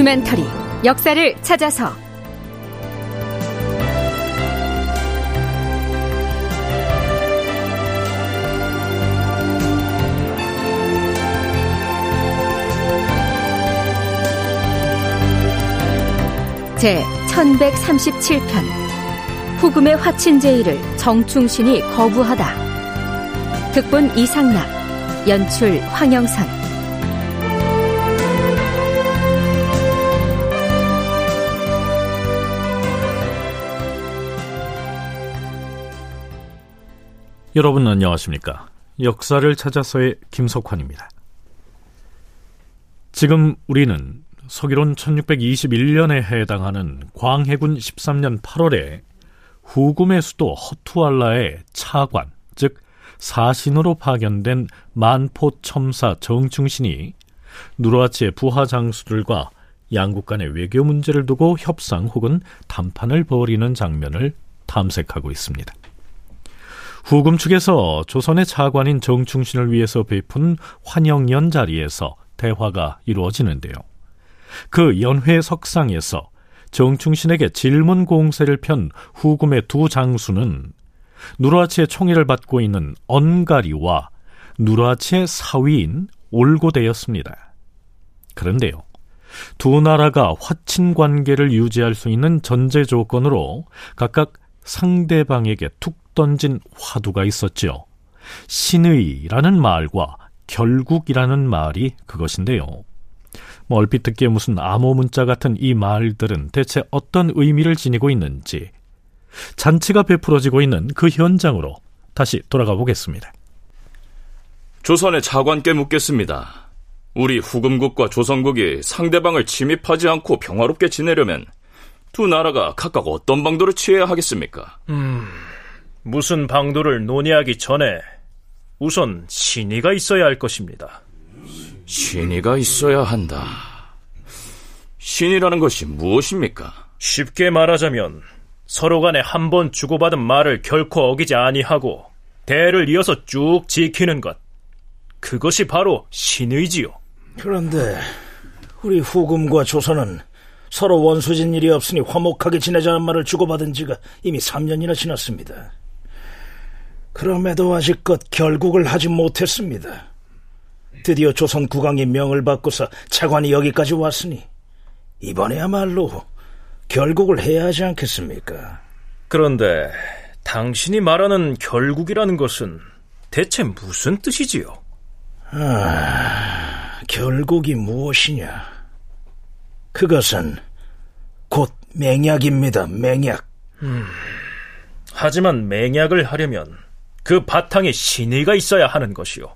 다큐멘터리 역사를 찾아서. 제 1137편. 후금의 화친제의를 정충신이 거부하다. 특본 이상락 연출 황영선 여러분 안녕하십니까 역사를 찾아서의 김석환입니다 지금 우리는 서기론 1621년에 해당하는 광해군 13년 8월에 후금의 수도 허투알라의 차관, 즉 사신으로 파견된 만포 첨사 정충신이 누르하치의 부하 장수들과 양국 간의 외교 문제를 두고 협상 혹은 담판을 벌이는 장면을 탐색하고 있습니다. 후금 측에서 조선의 차관인 정충신을 위해서 베푼 환영연 자리에서 대화가 이루어지는데요. 그 연회 석상에서 정충신에게 질문 공세를 편 후금의 두 장수는 누르하치의 총애를 받고 있는 언가리와 누르하치의 사위인 올고대였습니다. 그런데요. 두 나라가 화친 관계를 유지할 수 있는 전제 조건으로 각각 상대방에게 툭 던진 화두가 있었지요. 신의라는 말과 결국이라는 말이 그것인데요. 뭐 얼핏 듣기에 무슨 암호 문자 같은 이 말들은 대체 어떤 의미를 지니고 있는지 잔치가 베풀어지고 있는 그 현장으로 다시 돌아가 보겠습니다. 조선의 차관께 묻겠습니다. 우리 후금국과 조선국이 상대방을 침입하지 않고 평화롭게 지내려면 두 나라가 각각 어떤 방도를 취해야 하겠습니까? 음, 무슨 방도를 논의하기 전에 우선 신의가 있어야 할 것입니다. 신의가 있어야 한다. 신이라는 것이 무엇입니까? 쉽게 말하자면 서로 간에 한 번 주고받은 말을 결코 어기지 아니하고 대를 이어서 쭉 지키는 것. 그것이 바로 신의지요. 그런데 우리 후금과 조선은 서로 원수진 일이 없으니 화목하게 지내자는 말을 주고받은 지가 이미 3년이나 지났습니다. 그럼에도 아직껏 결국을 하지 못했습니다. 드디어 조선 국왕이 명을 받고서 차관이 여기까지 왔으니 이번에야말로 결국을 해야 하지 않겠습니까? 그런데 당신이 말하는 결국이라는 것은 대체 무슨 뜻이지요? 아, 결국이 무엇이냐? 그것은 곧 맹약입니다, 맹약. 음, 하지만 맹약을 하려면 그 바탕에 신의가 있어야 하는 것이요.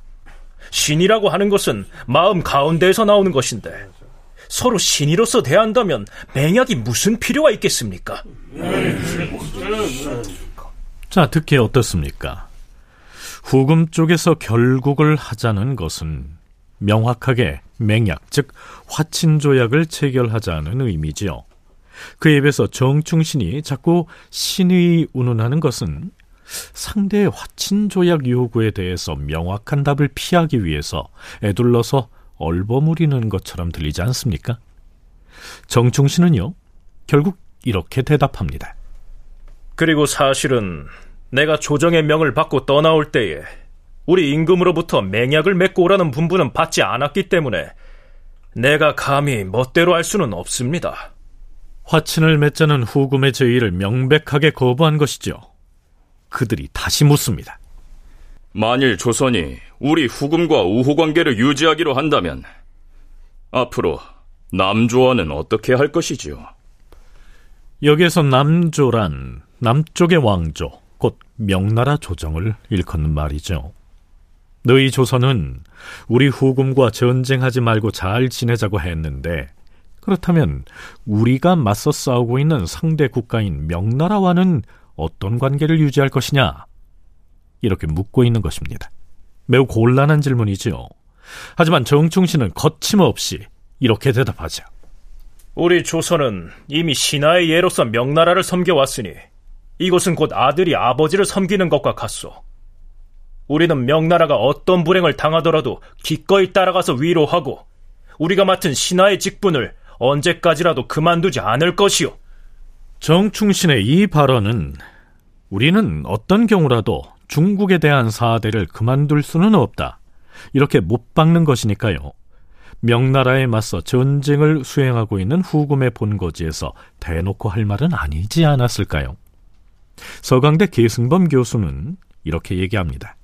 신이라고 하는 것은 마음 가운데에서 나오는 것인데 서로 신이로서 대한다면 맹약이 무슨 필요가 있겠습니까? 자, 듣기에 어떻습니까? 후금 쪽에서 결국을 하자는 것은 명확하게 맹약, 즉 화친 조약을 체결하자는 의미지요. 그에 비해서 정충신이 자꾸 신의 운운하는 것은 상대의 화친 조약 요구에 대해서 명확한 답을 피하기 위해서 애둘러서 얼버무리는 것처럼 들리지 않습니까? 정충신은요, 결국 이렇게 대답합니다. 그리고 사실은 내가 조정의 명을 받고 떠나올 때에 우리 임금으로부터 맹약을 맺고 오라는 분부는 받지 않았기 때문에 내가 감히 멋대로 할 수는 없습니다. 화친을 맺자는 후금의 제의를 명백하게 거부한 것이죠. 그들이 다시 묻습니다. 만일 조선이 우리 후금과 우호 관계를 유지하기로 한다면 앞으로 남조와는 어떻게 할 것이지요? 여기에서 남조란 남쪽의 왕조, 곧 명나라 조정을 일컫는 말이죠. 너희 조선은 우리 후금과 전쟁하지 말고 잘 지내자고 했는데 그렇다면 우리가 맞서 싸우고 있는 상대 국가인 명나라와는 어떤 관계를 유지할 것이냐? 이렇게 묻고 있는 것입니다. 매우 곤란한 질문이지요. 하지만 정충신은 거침없이 이렇게 대답하죠. 우리 조선은 이미 신하의 예로서 명나라를 섬겨왔으니 이곳은 곧 아들이 아버지를 섬기는 것과 같소. 우리는 명나라가 어떤 불행을 당하더라도 기꺼이 따라가서 위로하고 우리가 맡은 신하의 직분을 언제까지라도 그만두지 않을 것이오. 정충신의 이 발언은 우리는 어떤 경우라도 중국에 대한 사대를 그만둘 수는 없다. 이렇게 못 박는 것이니까요. 명나라에 맞서 전쟁을 수행하고 있는 후금의 본거지에서 대놓고 할 말은 아니지 않았을까요? 서강대 계승범 교수는 이렇게 얘기합니다.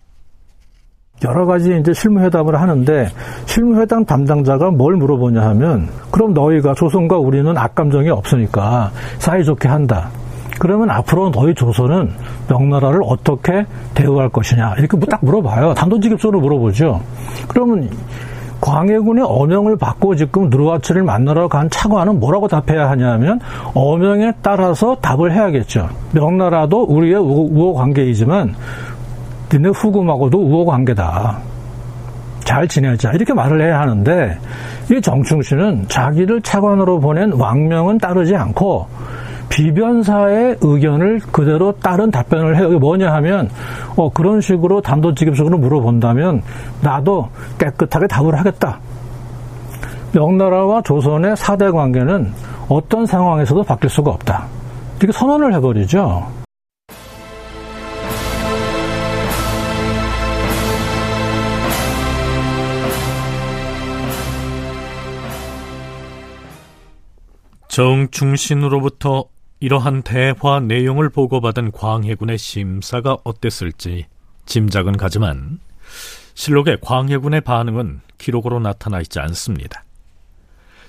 여러 가지 이제 실무회담을 하는데 실무회담 담당자가 뭘 물어보냐 하면 그럼 너희가 조선과 우리는 악감정이 없으니까 사이좋게 한다. 그러면 앞으로 너희 조선은 명나라를 어떻게 대우할 것이냐 이렇게 뭐딱 물어봐요. 단도직입적으로 물어보죠. 그러면 광해군의 어명을 받고 지금 누르와치를 만나러 간 차관은 뭐라고 답해야 하냐면 어명에 따라서 답을 해야겠죠. 명나라도 우리의 우호 관계이지만 니네 후금하고도 우호 관계다. 잘 지내자 이렇게 말을 해야 하는데 이 정충 씨는 자기를 차관으로 보낸 왕명은 따르지 않고 비변사의 의견을 그대로 따른 답변을 해요. 뭐냐 하면 어, 그런 식으로 단도직입적으로 물어본다면 나도 깨끗하게 답을 하겠다. 명나라와 조선의 사대 관계는 어떤 상황에서도 바뀔 수가 없다. 이렇게 선언을 해버리죠. 정충신으로부터 이러한 대화 내용을 보고받은 광해군의 심사가 어땠을지 짐작은 가지만 실록의 광해군의 반응은 기록으로 나타나 있지 않습니다.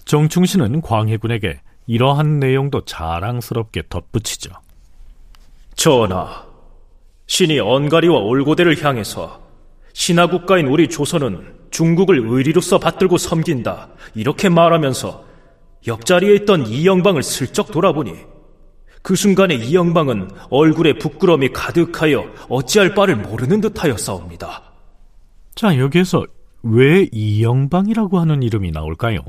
정충신은 광해군에게 이러한 내용도 자랑스럽게 덧붙이죠. 전하, 신이 언가리와 올고대를 향해서 신하국가인 우리 조선은 중국을 의리로서 받들고 섬긴다 이렇게 말하면서 옆자리에 있던 이영방을 슬쩍 돌아보니 그 순간에 이영방은 얼굴에 부끄러움이 가득하여 어찌할 바를 모르는 듯하였사옵니다. 자, 여기에서 왜 이영방이라고 하는 이름이 나올까요?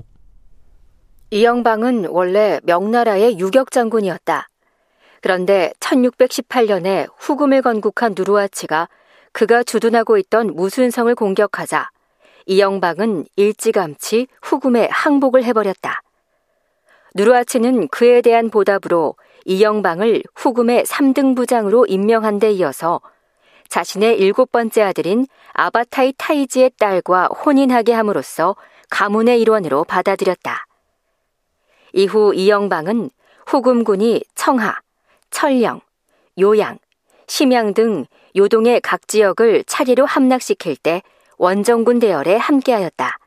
이영방은 원래 명나라의 유격장군이었다. 그런데 1618년에 후금을 건국한 누르하치가 그가 주둔하고 있던 무순성을 공격하자 이영방은 일찌감치 후금에 항복을 해버렸다. 누르하치는 그에 대한 보답으로 이영방을 후금의 3등 부장으로 임명한 데 이어서 자신의 일곱 번째 아들인 아바타이 타이지의 딸과 혼인하게 함으로써 가문의 일원으로 받아들였다. 이후 이영방은 후금군이 청하, 철령, 요양, 심양 등 요동의 각 지역을 차례로 함락시킬 때 원정군 대열에 함께하였다.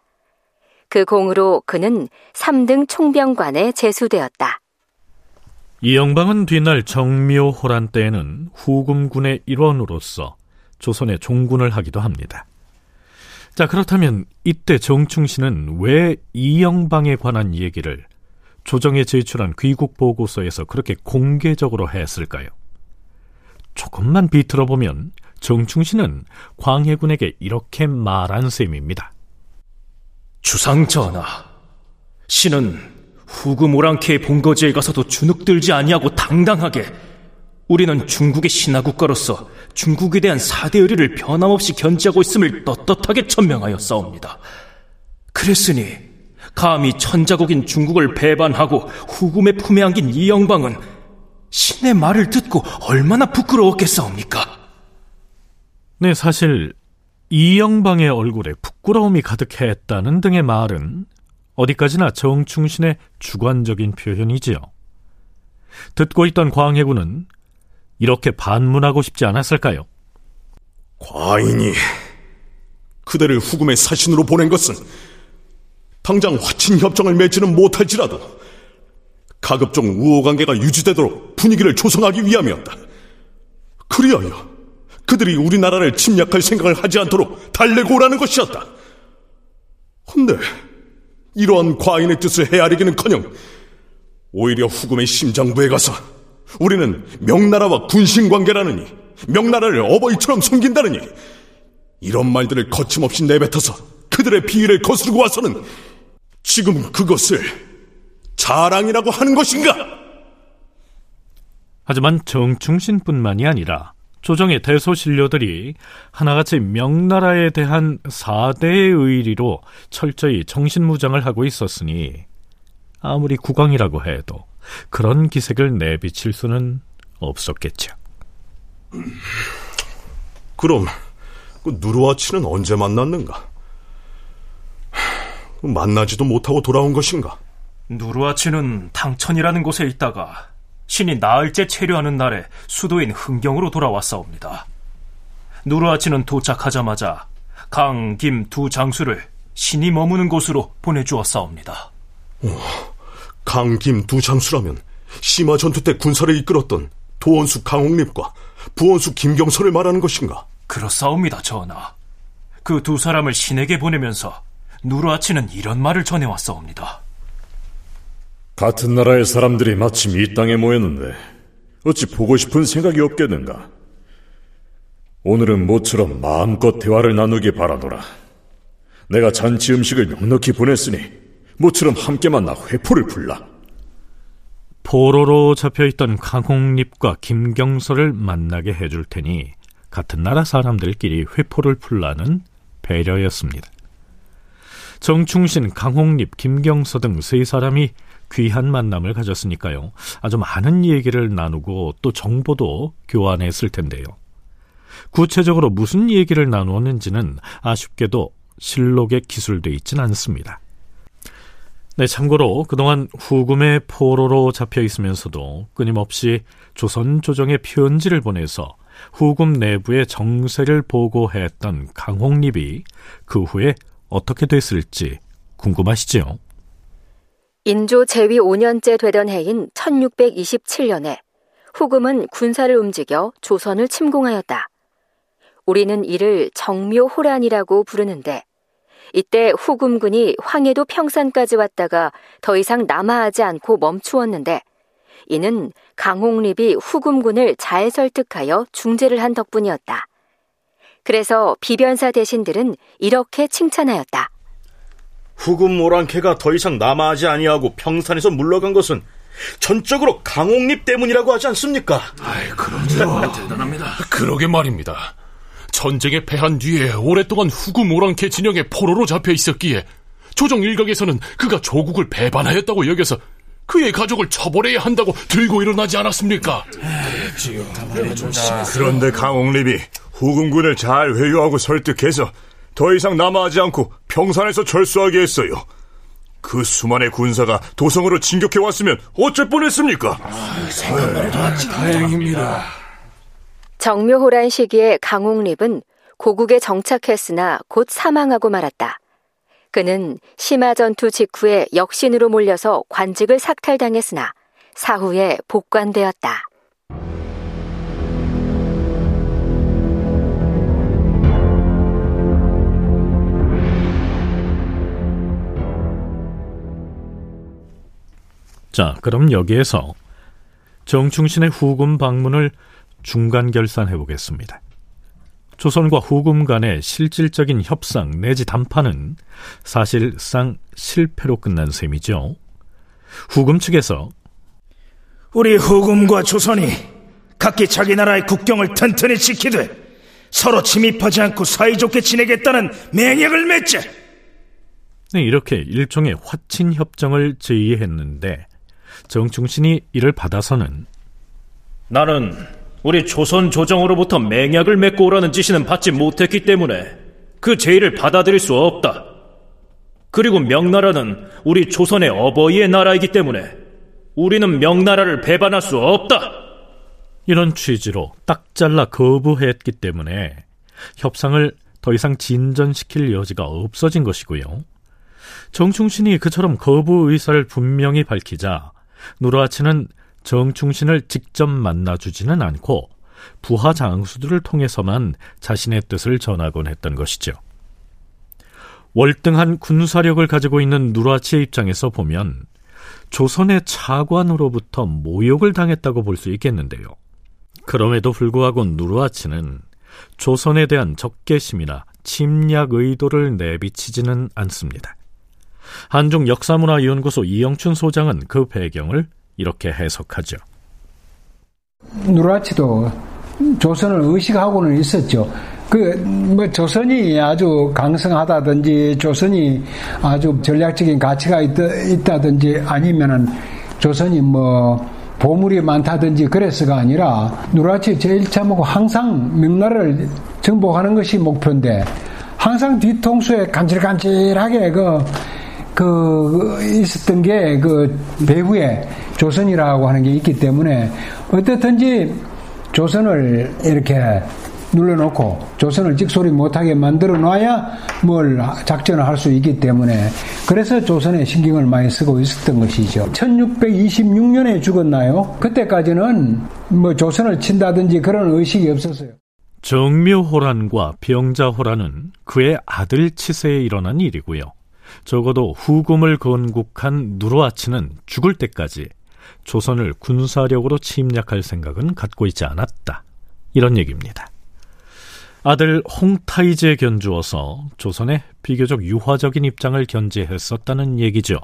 그 공으로 그는 3등 총병관에 제수되었다. 이영방은 뒤날 정묘 호란 때에는 후금군의 일원으로서 조선의 종군을 하기도 합니다. 자, 그렇다면 이때 정충신은 왜 이영방에 관한 얘기를 조정에 제출한 귀국 보고서에서 그렇게 공개적으로 했을까요? 조금만 비틀어 보면 정충신은 광해군에게 이렇게 말한 셈입니다. 주상 전하, 신은 후금 오랑캐의 본거지에 가서도 주눅들지 아니하고 당당하게 우리는 중국의 신하국가로서 중국에 대한 사대 의리를 변함없이 견지하고 있음을 떳떳하게 천명하여 싸웁니다. 그랬으니 감히 천자국인 중국을 배반하고 후금의 품에 안긴 이 영방은 신의 말을 듣고 얼마나 부끄러웠겠사옵니까? 네, 사실 이영방의 얼굴에 부끄러움이 가득했다는 등의 말은 어디까지나 정충신의 주관적인 표현이지요. 듣고 있던 광해군은 이렇게 반문하고 싶지 않았을까요? 과인이 그대를 후금의 사신으로 보낸 것은 당장 화친 협정을 맺지는 못할지라도 가급적 우호 관계가 유지되도록 분위기를 조성하기 위함이었다. 그리하여 그들이 우리나라를 침략할 생각을 하지 않도록 달래고 오라는 것이었다. 근데 이러한 과인의 뜻을 헤아리기는커녕 오히려 후금의 심장부에 가서 우리는 명나라와 군신 관계라느니 명나라를 어버이처럼 섬긴다느니 이런 말들을 거침없이 내뱉어서 그들의 비위를 거스르고 와서는 지금 그것을 자랑이라고 하는 것인가? 하지만 정충신뿐만이 아니라 조정의 대소신료들이 하나같이 명나라에 대한 사대의 의리로 철저히 정신무장을 하고 있었으니 아무리 국왕이라고 해도 그런 기색을 내비칠 수는 없었겠죠. 그럼 그 누르와치는 언제 만났는가? 만나지도 못하고 돌아온 것인가? 누르아치는 당천이라는 곳에 있다가 신이 나흘째 체류하는 날에 수도인 흥경으로 돌아왔사옵니다. 누르아치는 도착하자마자 강, 김 두 장수를 신이 머무는 곳으로 보내주었사옵니다. 오, 강, 김 두 장수라면 심화 전투 때 군사를 이끌었던 도원수 강홍립과 부원수 김경선을 말하는 것인가? 그렇사옵니다, 전하. 그 두 사람을 신에게 보내면서 누르아치는 이런 말을 전해왔사옵니다. 같은 나라의 사람들이 마침 이 땅에 모였는데 어찌 보고 싶은 생각이 없겠는가? 오늘은 모처럼 마음껏 대화를 나누기 바라노라. 내가 잔치 음식을 넉넉히 보냈으니 모처럼 함께 만나 회포를 풀라. 포로로 잡혀있던 강홍립과 김경서를 만나게 해줄 테니 같은 나라 사람들끼리 회포를 풀라는 배려였습니다. 정충신, 강홍립, 김경서 등 세 사람이 귀한 만남을 가졌으니까요. 아주 많은 얘기를 나누고 또 정보도 교환했을 텐데요. 구체적으로 무슨 얘기를 나누었는지는 아쉽게도 실록에 기술돼 있진 않습니다. 네, 참고로 그동안 후금의 포로로 잡혀 있으면서도 끊임없이 조선 조정에 편지를 보내서 후금 내부의 정세를 보고했던 강홍립이 그 후에 어떻게 됐을지 궁금하시죠? 인조 제위 5년째 되던 해인 1627년에 후금은 군사를 움직여 조선을 침공하였다. 우리는 이를 정묘호란이라고 부르는데 이때 후금군이 황해도 평산까지 왔다가 더 이상 남하하지 않고 멈추었는데 이는 강홍립이 후금군을 잘 설득하여 중재를 한 덕분이었다. 그래서 비변사 대신들은 이렇게 칭찬하였다. 후금 모란케가 더 이상 남아하지 아니하고 평산에서 물러간 것은 전적으로 강홍립 때문이라고 하지 않습니까? 아이, 그러죠. 대단합니다. 그러게 말입니다. 전쟁에 패한 뒤에 오랫동안 후금 오랑캐 진영에 포로로 잡혀 있었기에 조정 일각에서는 그가 조국을 배반하였다고 여겨서 그의 가족을 처벌해야 한다고 들고 일어나지 않았습니까? 그런데 강홍립이 후금군을 잘 회유하고 설득해서 더 이상 남아하지 않고 평산에서 철수하게 했어요. 그 수만의 군사가 도성으로 진격해 왔으면 어쩔 뻔했습니까? 아, 다행입니다. 정묘호란 시기에 강홍립은 고국에 정착했으나 곧 사망하고 말았다. 그는 심화 전투 직후에 역신으로 몰려서 관직을 삭탈당했으나 사후에 복관되었다. 자, 그럼 여기에서 정충신의 후금 방문을 중간 결산해 보겠습니다. 조선과 후금 간의 실질적인 협상 내지 담판은 사실상 실패로 끝난 셈이죠. 후금 측에서 우리 후금과 조선이 각기 자기 나라의 국경을 튼튼히 지키되 서로 침입하지 않고 사이좋게 지내겠다는 맹약을 맺자. 네, 이렇게 일종의 화친 협정을 제의했는데 정충신이 이를 받아서는 나는 우리 조선 조정으로부터 맹약을 맺고 오라는 지시는 받지 못했기 때문에 그 제의를 받아들일 수 없다. 그리고 명나라는 우리 조선의 어버이의 나라이기 때문에 우리는 명나라를 배반할 수 없다. 이런 취지로 딱 잘라 거부했기 때문에 협상을 더 이상 진전시킬 여지가 없어진 것이고요. 정충신이 그처럼 거부 의사를 분명히 밝히자 누르하치는 정충신을 직접 만나주지는 않고 부하 장수들을 통해서만 자신의 뜻을 전하곤 했던 것이죠. 월등한 군사력을 가지고 있는 누르하치의 입장에서 보면 조선의 차관으로부터 모욕을 당했다고 볼 수 있겠는데요. 그럼에도 불구하고 누르하치는 조선에 대한 적개심이나 침략 의도를 내비치지는 않습니다. 한중 역사문화연구소 이영춘 소장은 그 배경을 이렇게 해석하죠. 누라치도 조선을 의식하고는 있었죠. 그, 뭐, 조선이 아주 강성하다든지, 조선이 아주 전략적인 가치가 있다, 든지 아니면은, 조선이 뭐, 보물이 많다든지 그래서가 아니라, 누라치 제1참하고 항상 명나라를 정복하는 것이 목표인데, 항상 뒤통수에 간질간질하게 그, 그, 있었던 게 그 배후에 조선이라고 하는 게 있기 때문에, 어떻든지 조선을 이렇게 눌러놓고 조선을 찍소리 못하게 만들어 놔야 뭘 작전을 할 수 있기 때문에 그래서 조선에 신경을 많이 쓰고 있었던 것이죠. 1626년에 죽었나요? 그때까지는 뭐 조선을 친다든지 그런 의식이 없었어요. 정묘호란과 병자호란은 그의 아들 치세에 일어난 일이고요. 적어도 후금을 건국한 누르아치는 죽을 때까지 조선을 군사력으로 침략할 생각은 갖고 있지 않았다. 이런 얘기입니다. 아들 홍타이제 견주어서 조선의 비교적 유화적인 입장을 견지했었다는 얘기죠.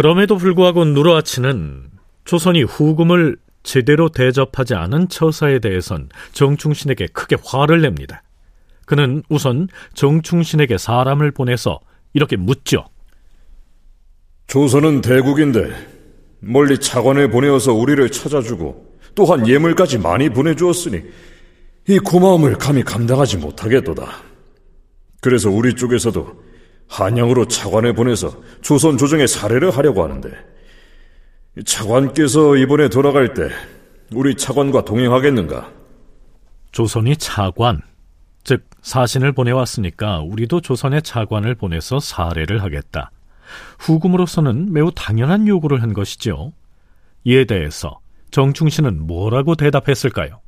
그럼에도 불구하고 누르아치는 조선이 후금을 제대로 대접하지 않은 처사에 대해선 정충신에게 크게 화를 냅니다. 그는 우선 정충신에게 사람을 보내서 이렇게 묻죠. 조선은 대국인데 멀리 차관을 보내어서 우리를 찾아주고 또한 예물까지 많이 보내주었으니 이 고마움을 감히 감당하지 못하겠도다. 그래서 우리 쪽에서도 한양으로 차관을 보내서 조선 조정에 사례를 하려고 하는데 차관께서 이번에 돌아갈 때 우리 차관과 동행하겠는가? 조선이 차관, 즉 사신을 보내왔으니까 우리도 조선의 차관을 보내서 사례를 하겠다. 후금으로서는 매우 당연한 요구를 한 것이죠. 이에 대해서 정충신은 뭐라고 대답했을까요?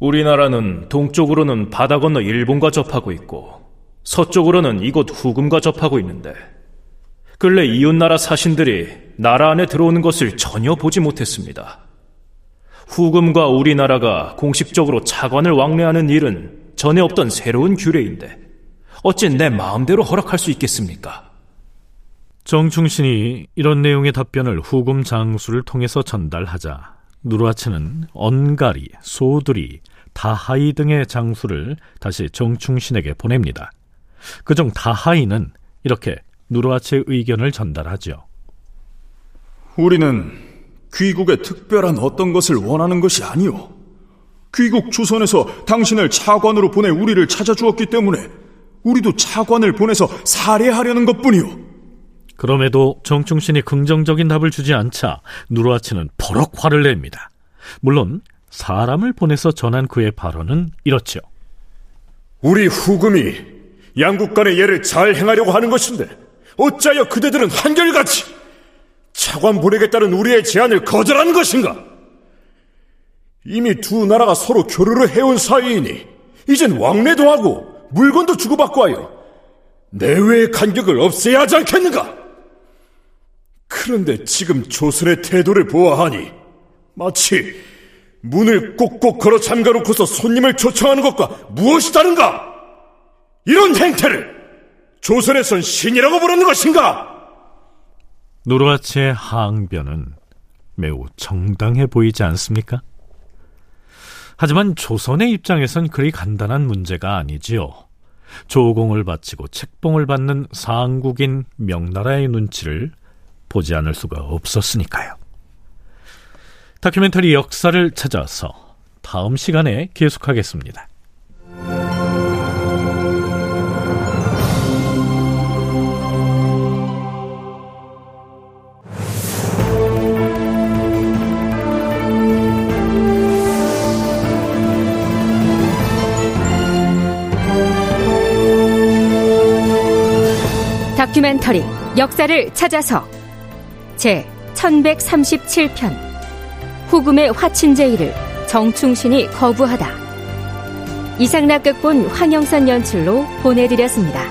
우리나라는 동쪽으로는 바다 건너 일본과 접하고 있고 서쪽으로는 이곳 후금과 접하고 있는데 근래 이웃나라 사신들이 나라 안에 들어오는 것을 전혀 보지 못했습니다. 후금과 우리나라가 공식적으로 차관을 왕래하는 일은 전에 없던 새로운 규례인데 어찌 내 마음대로 허락할 수 있겠습니까? 정충신이 이런 내용의 답변을 후금 장수를 통해서 전달하자 누르하치는 언가리, 소두리, 다하이 등의 장수를 다시 정충신에게 보냅니다. 그중 다하이는 이렇게 누르하치의 의견을 전달하죠. 우리는 귀국에 특별한 어떤 것을 원하는 것이 아니오. 귀국 조선에서 당신을 차관으로 보내 우리를 찾아주었기 때문에 우리도 차관을 보내서 살해하려는 것뿐이오. 그럼에도 정충신이 긍정적인 답을 주지 않자 누르아치는 버럭 화를 냅니다. 물론 사람을 보내서 전한 그의 발언은 이렇죠. 우리 후금이 양국 간의 예를 잘 행하려고 하는 것인데 어찌하여 그대들은 한결같이 차관 보내겠다는 우리의 제안을 거절하는 것인가? 이미 두 나라가 서로 교류를 해온 사이이니 이젠 왕래도 하고 물건도 주고받고 하여 내외의 간격을 없애야 하지 않겠는가? 그런데 지금 조선의 태도를 보아하니 마치 문을 꼭꼭 걸어 잠가놓고서 손님을 초청하는 것과 무엇이 다른가? 이런 행태를 조선에선 신이라고 부르는 것인가? 노르아치의 항변은 매우 정당해 보이지 않습니까? 하지만 조선의 입장에선 그리 간단한 문제가 아니지요. 조공을 바치고 책봉을 받는 상국인 명나라의 눈치를 보지 않을 수가 없었으니까요. 다큐멘터리 역사를 찾아서 다음 시간에 계속하겠습니다. 다큐멘터리 역사를 찾아서. 제 1137편. 후금의 화친제의를 정충신이 거부하다. 이상락 극본 황영선 연출로 보내드렸습니다.